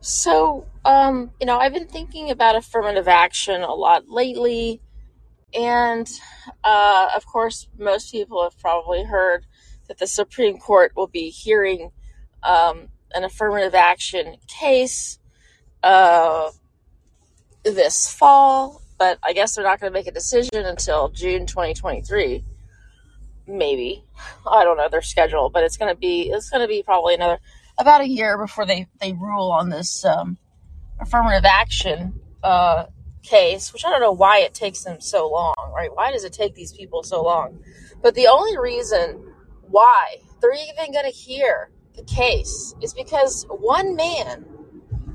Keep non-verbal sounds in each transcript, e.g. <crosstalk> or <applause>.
So, um, you know, I've been thinking about affirmative action a lot lately, and uh, of course, most people have probably heard that the Supreme Court will be hearing um, an affirmative action case uh, this fall, but I guess they're not going to make a decision until June 2023, maybe. I don't know their schedule, but it's going to be it's going to be probably another about a year before they they rule on this. Um, affirmative action uh, case, which I don't know why it takes them so long, right? Why does it take these people so long? But the only reason why they're even going to hear the case is because one man,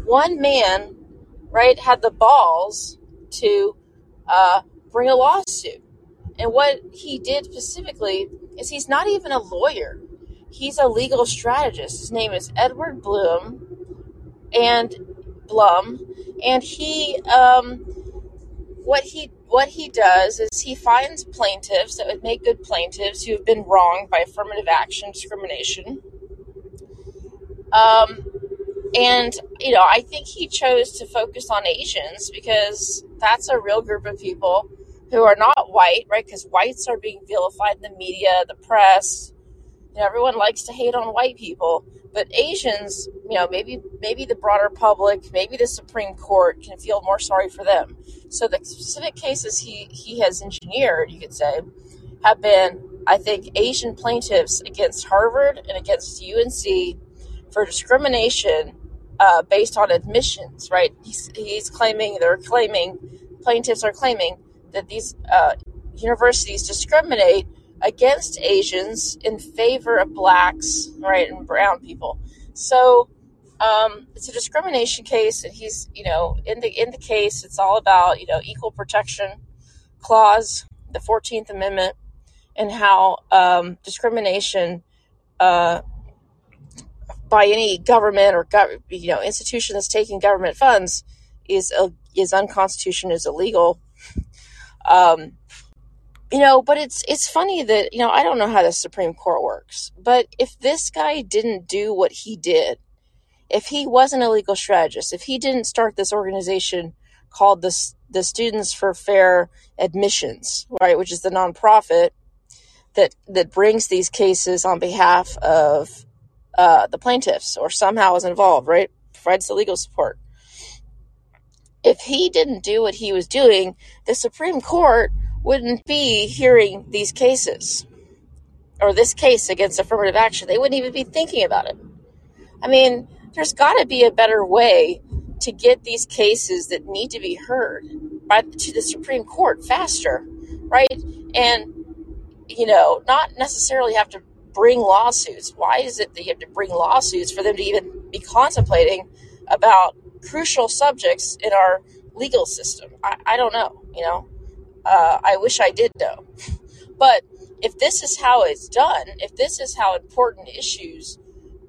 one man, right, had the balls to uh, bring a lawsuit. And what he did specifically is he's not even a lawyer. He's a legal strategist. His name is Edward Bloom, and Blum, and he um, what he what he does is he finds plaintiffs that would make good plaintiffs who have been wronged by affirmative action discrimination. Um, and you know, I think he chose to focus on Asians because that's a real group of people who are not white, right? Because whites are being vilified in the media, the press, you know, everyone likes to hate on white people, but Asians, you know, maybe maybe the broader public, maybe the Supreme Court can feel more sorry for them. So the specific cases he he has engineered, you could say, have been, I think, Asian plaintiffs against Harvard and against UNC for discrimination uh, based on admissions. Right? He's, he's claiming they're claiming plaintiffs are claiming that these uh, universities discriminate against Asians in favor of blacks, right, and brown people. So um, it's a discrimination case, and he's, you know, in the in the case, it's all about, you know, equal protection clause, the Fourteenth Amendment, and how um, discrimination uh, by any government or gov- you know institution that's taking government funds is uh, is unconstitutional, is illegal. Um, you know, but it's it's funny that, you know, I don't know how the Supreme Court works, but if this guy didn't do what he did, if he wasn't a legal strategist, if he didn't start this organization called the the Students for Fair Admissions, right, which is the nonprofit that that brings these cases on behalf of uh, the plaintiffs or somehow is involved, right, provides the legal support. If he didn't do what he was doing, the Supreme Court wouldn't be hearing these cases or this case against affirmative action. They wouldn't even be thinking about it. I mean, there's got to be a better way to get these cases that need to be heard by to the Supreme Court faster, right? And you know, not necessarily have to bring lawsuits. Why is it that you have to bring lawsuits for them to even be contemplating about crucial subjects in our legal system? I, I don't know, you know. Uh, I wish I did know. But if this is how it's done, if this is how important issues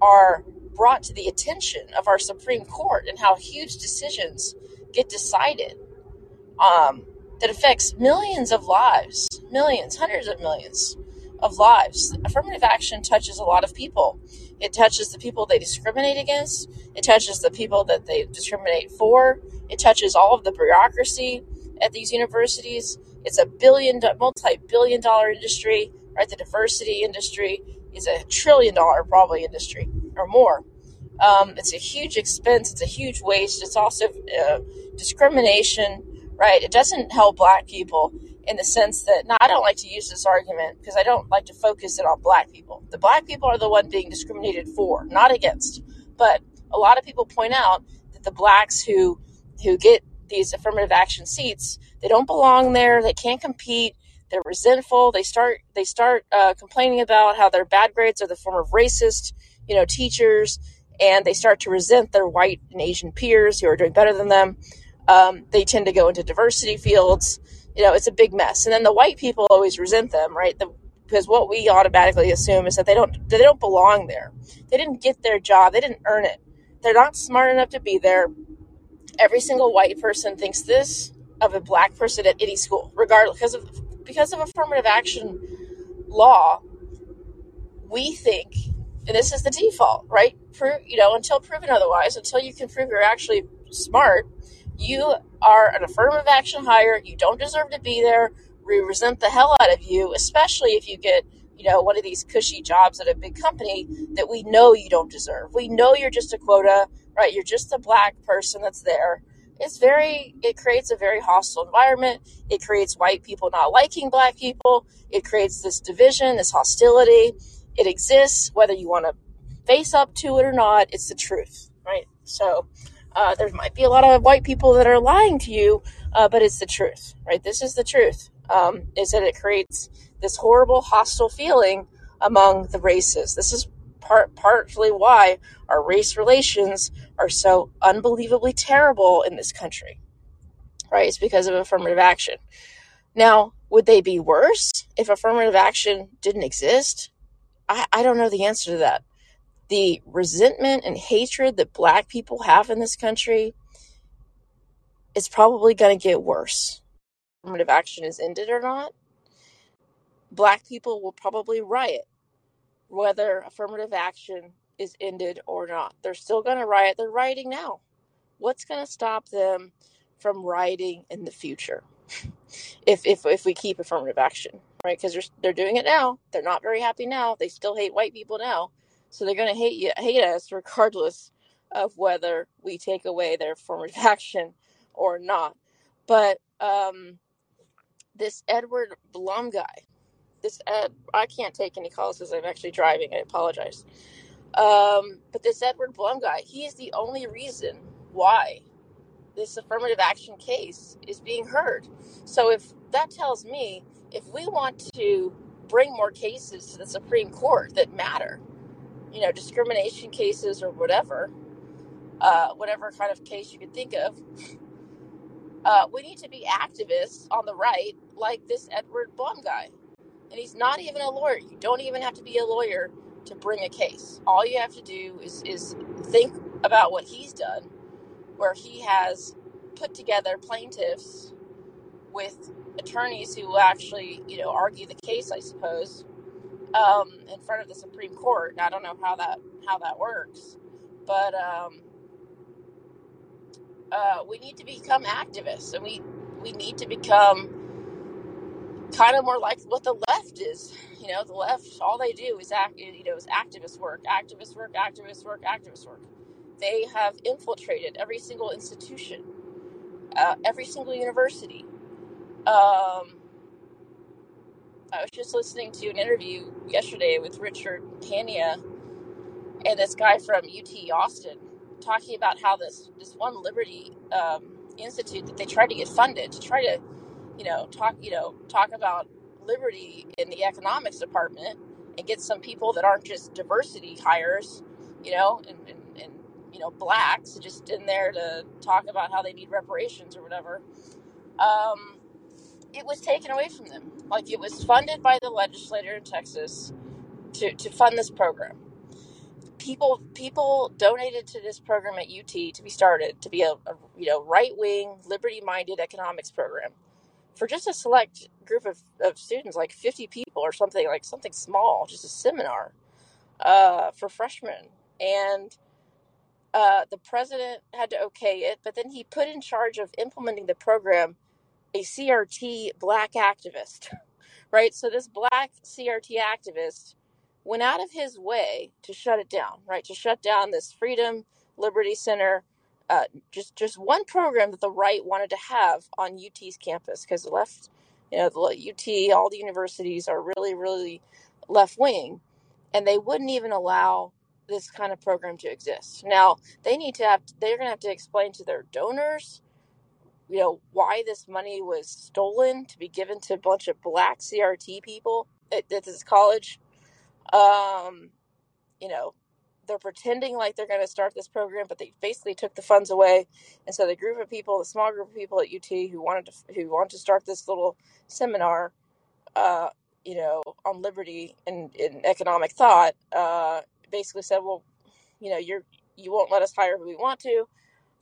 are brought to the attention of our Supreme Court and how huge decisions get decided um, that affects millions of lives, millions, hundreds of millions of lives, affirmative action touches a lot of people. It touches the people they discriminate against, it touches the people that they discriminate for, it touches all of the bureaucracy at these universities. It's a billion, multi-billion dollar industry, right? The diversity industry is a trillion dollar probably industry or more. Um, it's a huge expense. It's a huge waste. It's also uh, discrimination, right? It doesn't help black people in the sense that, now I don't like to use this argument because I don't like to focus it on black people. The black people are the one being discriminated for, not against. But a lot of people point out that the blacks who who get these affirmative action seats. They don't belong there. They can't compete. They're resentful. They start they start uh, complaining about how their bad grades are the form of racist, you know, teachers, and they start to resent their white and Asian peers who are doing better than them. Um, they tend to go into diversity fields. You know, it's a big mess. And then the white people always resent them, right? The, because what we automatically assume is that they don't they don't belong there. They didn't get their job. They didn't earn it. They're not smart enough to be there every single white person thinks this of a black person at any school, regardless because of because of affirmative action law. We think And this is the default, right? Pro- you know, until proven otherwise, until you can prove you're actually smart, you are an affirmative action hire. You don't deserve to be there. We resent the hell out of you, especially if you get, you know, one of these cushy jobs at a big company that we know you don't deserve. We know you're just a quota, right? You're just a black person that's there. It's very, it creates a very hostile environment. It creates white people not liking black people. It creates this division, this hostility. It exists, whether you want to face up to it or not. It's the truth, right? So, uh, there might be a lot of white people that are lying to you, uh, but it's the truth, right? This is the truth. Um, is that it creates this horrible, hostile feeling among the races. This is part partly why our race relations are so unbelievably terrible in this country, right? It's because of affirmative action. Now, would they be worse if affirmative action didn't exist? I, I don't know the answer to that. The resentment and hatred that black people have in this country is probably going to get worse. Affirmative action is ended or not, black people will probably riot whether affirmative action is ended or not. They're still going to riot. They're rioting now. What's going to stop them from rioting in the future? <laughs> if if if we keep affirmative action, right? Because they're they're doing it now. They're not very happy now. They still hate white people now, so they're going to hate you, hate us regardless of whether we take away their affirmative <laughs> action or not. But um, this Edward Blum guy, this Ed, I can't take any calls because I'm actually driving. I apologize. Um, but this Edward Blum guy, he is the only reason why this affirmative action case is being heard. So if that tells me if we want to bring more cases to the Supreme Court that matter, you know, discrimination cases or whatever, uh, whatever kind of case you could think of, uh, we need to be activists on the right, like this Edward Blum guy. And he's not even a lawyer. You don't even have to be a lawyer to bring a case. All you have to do is, is think about what he's done, where he has put together plaintiffs with attorneys who will actually, you know, argue the case, I suppose, um, in front of the Supreme Court. Now, I don't know how that how that works, but um, uh, we need to become activists, and we we need to become kind of more like what the left is. You know, the left, all they do is act, you know, is activist work, activist work, activist work, activist work. They have infiltrated every single institution, uh, every single university. Um, I was just listening to an interview yesterday with Richard Hanania and this guy from UT Austin talking about how this this one Liberty um, Institute that they tried to get funded to try to you know, talk, you know, talk about liberty in the economics department and get some people that aren't just diversity hires, you know, and, and, and you know, blacks just in there to talk about how they need reparations or whatever. Um, it was taken away from them. Like it was funded by the legislator in Texas to, to fund this program. People people donated to this program at UT to be started to be a, a you know right wing liberty minded economics program for just a select group of, of students, like 50 people or something, like something small, just a seminar uh, for freshmen. And uh, the president had to okay it, but then he put in charge of implementing the program a CRT black activist, <laughs> right? So this black CRT activist went out of his way to shut it down, right? To shut down this Freedom Liberty Center uh, just just one program that the right wanted to have on UT's campus because the left, you know, the UT, all the universities are really really left wing, and they wouldn't even allow this kind of program to exist. Now they need to have they're going to have to explain to their donors, you know, why this money was stolen to be given to a bunch of black CRT people at, at this college. Um, you know, they're pretending like they're going to start this program, but they basically took the funds away. And so the group of people, the small group of people at UT who wanted to who want to start this little seminar, uh, you know, on liberty and, and economic thought, uh, basically said, well, you know, you're you won't let us hire who we want to.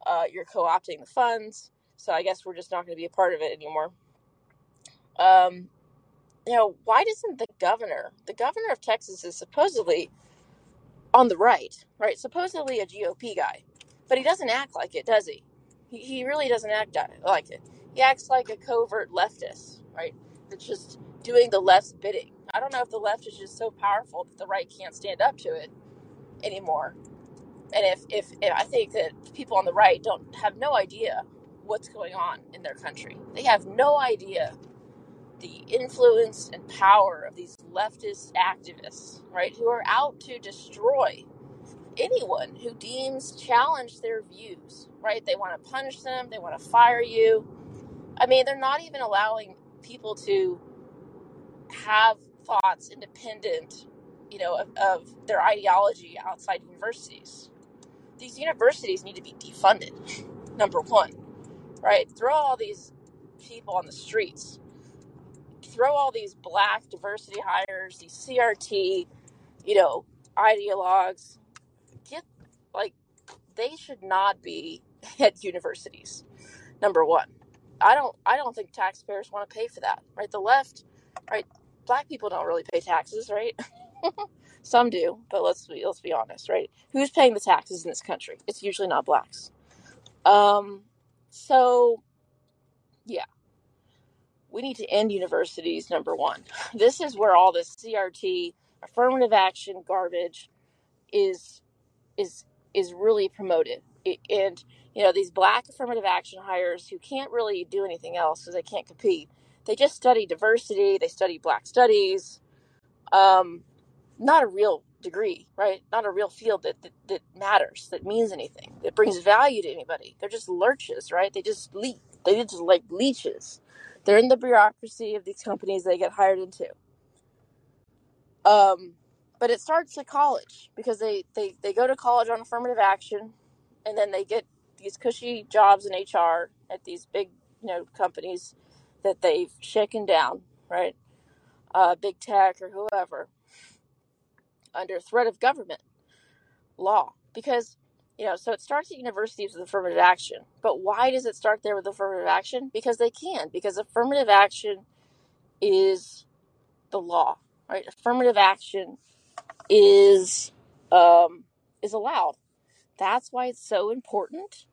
Uh, you're co-opting the funds, so I guess we're just not going to be a part of it anymore. Um, you know, why doesn't the governor, the governor of Texas, is supposedly on the right, right? Supposedly a GOP guy, but he doesn't act like it, does he? He, he really doesn't act like it. He acts like a covert leftist, right? That's just doing the left's bidding. I don't know if the left is just so powerful that the right can't stand up to it anymore. And if, if, if I think that people on the right don't have no idea what's going on in their country, they have no idea the influence and power of these leftist activists, right, who are out to destroy anyone who deems challenge their views, right? They want to punish them, they want to fire you. I mean, they're not even allowing people to have thoughts independent, you know, of, of their ideology outside universities. These universities need to be defunded, number one, right? Throw all these people on the streets throw all these black diversity hires, these CRT, you know, ideologues, get like they should not be <laughs> at universities. Number one, I don't I don't think taxpayers want to pay for that. Right, the left, right, black people don't really pay taxes, right? <laughs> Some do, but let's be let's be honest, right? Who's paying the taxes in this country? It's usually not blacks. Um, so yeah we need to end universities number one. <laughs> This is where all this crt affirmative action garbage is is is really promoted. It- and you know these black affirmative action hires who can't really do anything else because they can't compete they just study diversity they study black studies um, not a real degree right? Not a real field that, that that matters that means anything that brings value to anybody. They're just lurches right? They just leech they just like leeches they're in the bureaucracy of these companies they get hired into. Um, but it starts at college because they, they, they go to college on affirmative action and then they get these cushy jobs in hr at these big you know companies that they've shaken down right? Uh, big tech or whoever under threat of government law. Because you know so it starts at universities with affirmative action. But why does it start there with affirmative action? Because they can because affirmative action is the law right? Affirmative action is um, is allowed. That's why it's so important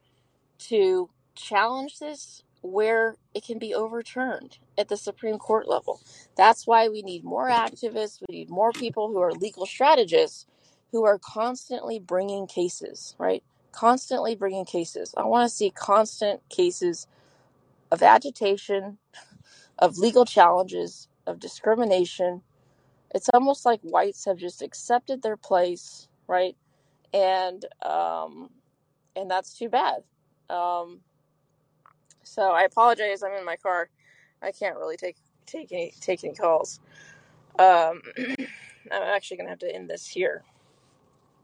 to challenge this where it can be overturned at the supreme court level. That's why we need more activists we need more people who are legal strategists who are constantly bringing cases right? Constantly bringing cases. I want to see constant cases of agitation of legal challenges of discrimination. It's almost like whites have just accepted their place right? And um and that's too bad. Um so i apologize i'm in my car. I can't really take take any take any calls. Um <clears throat> i'm actually gonna have to end this here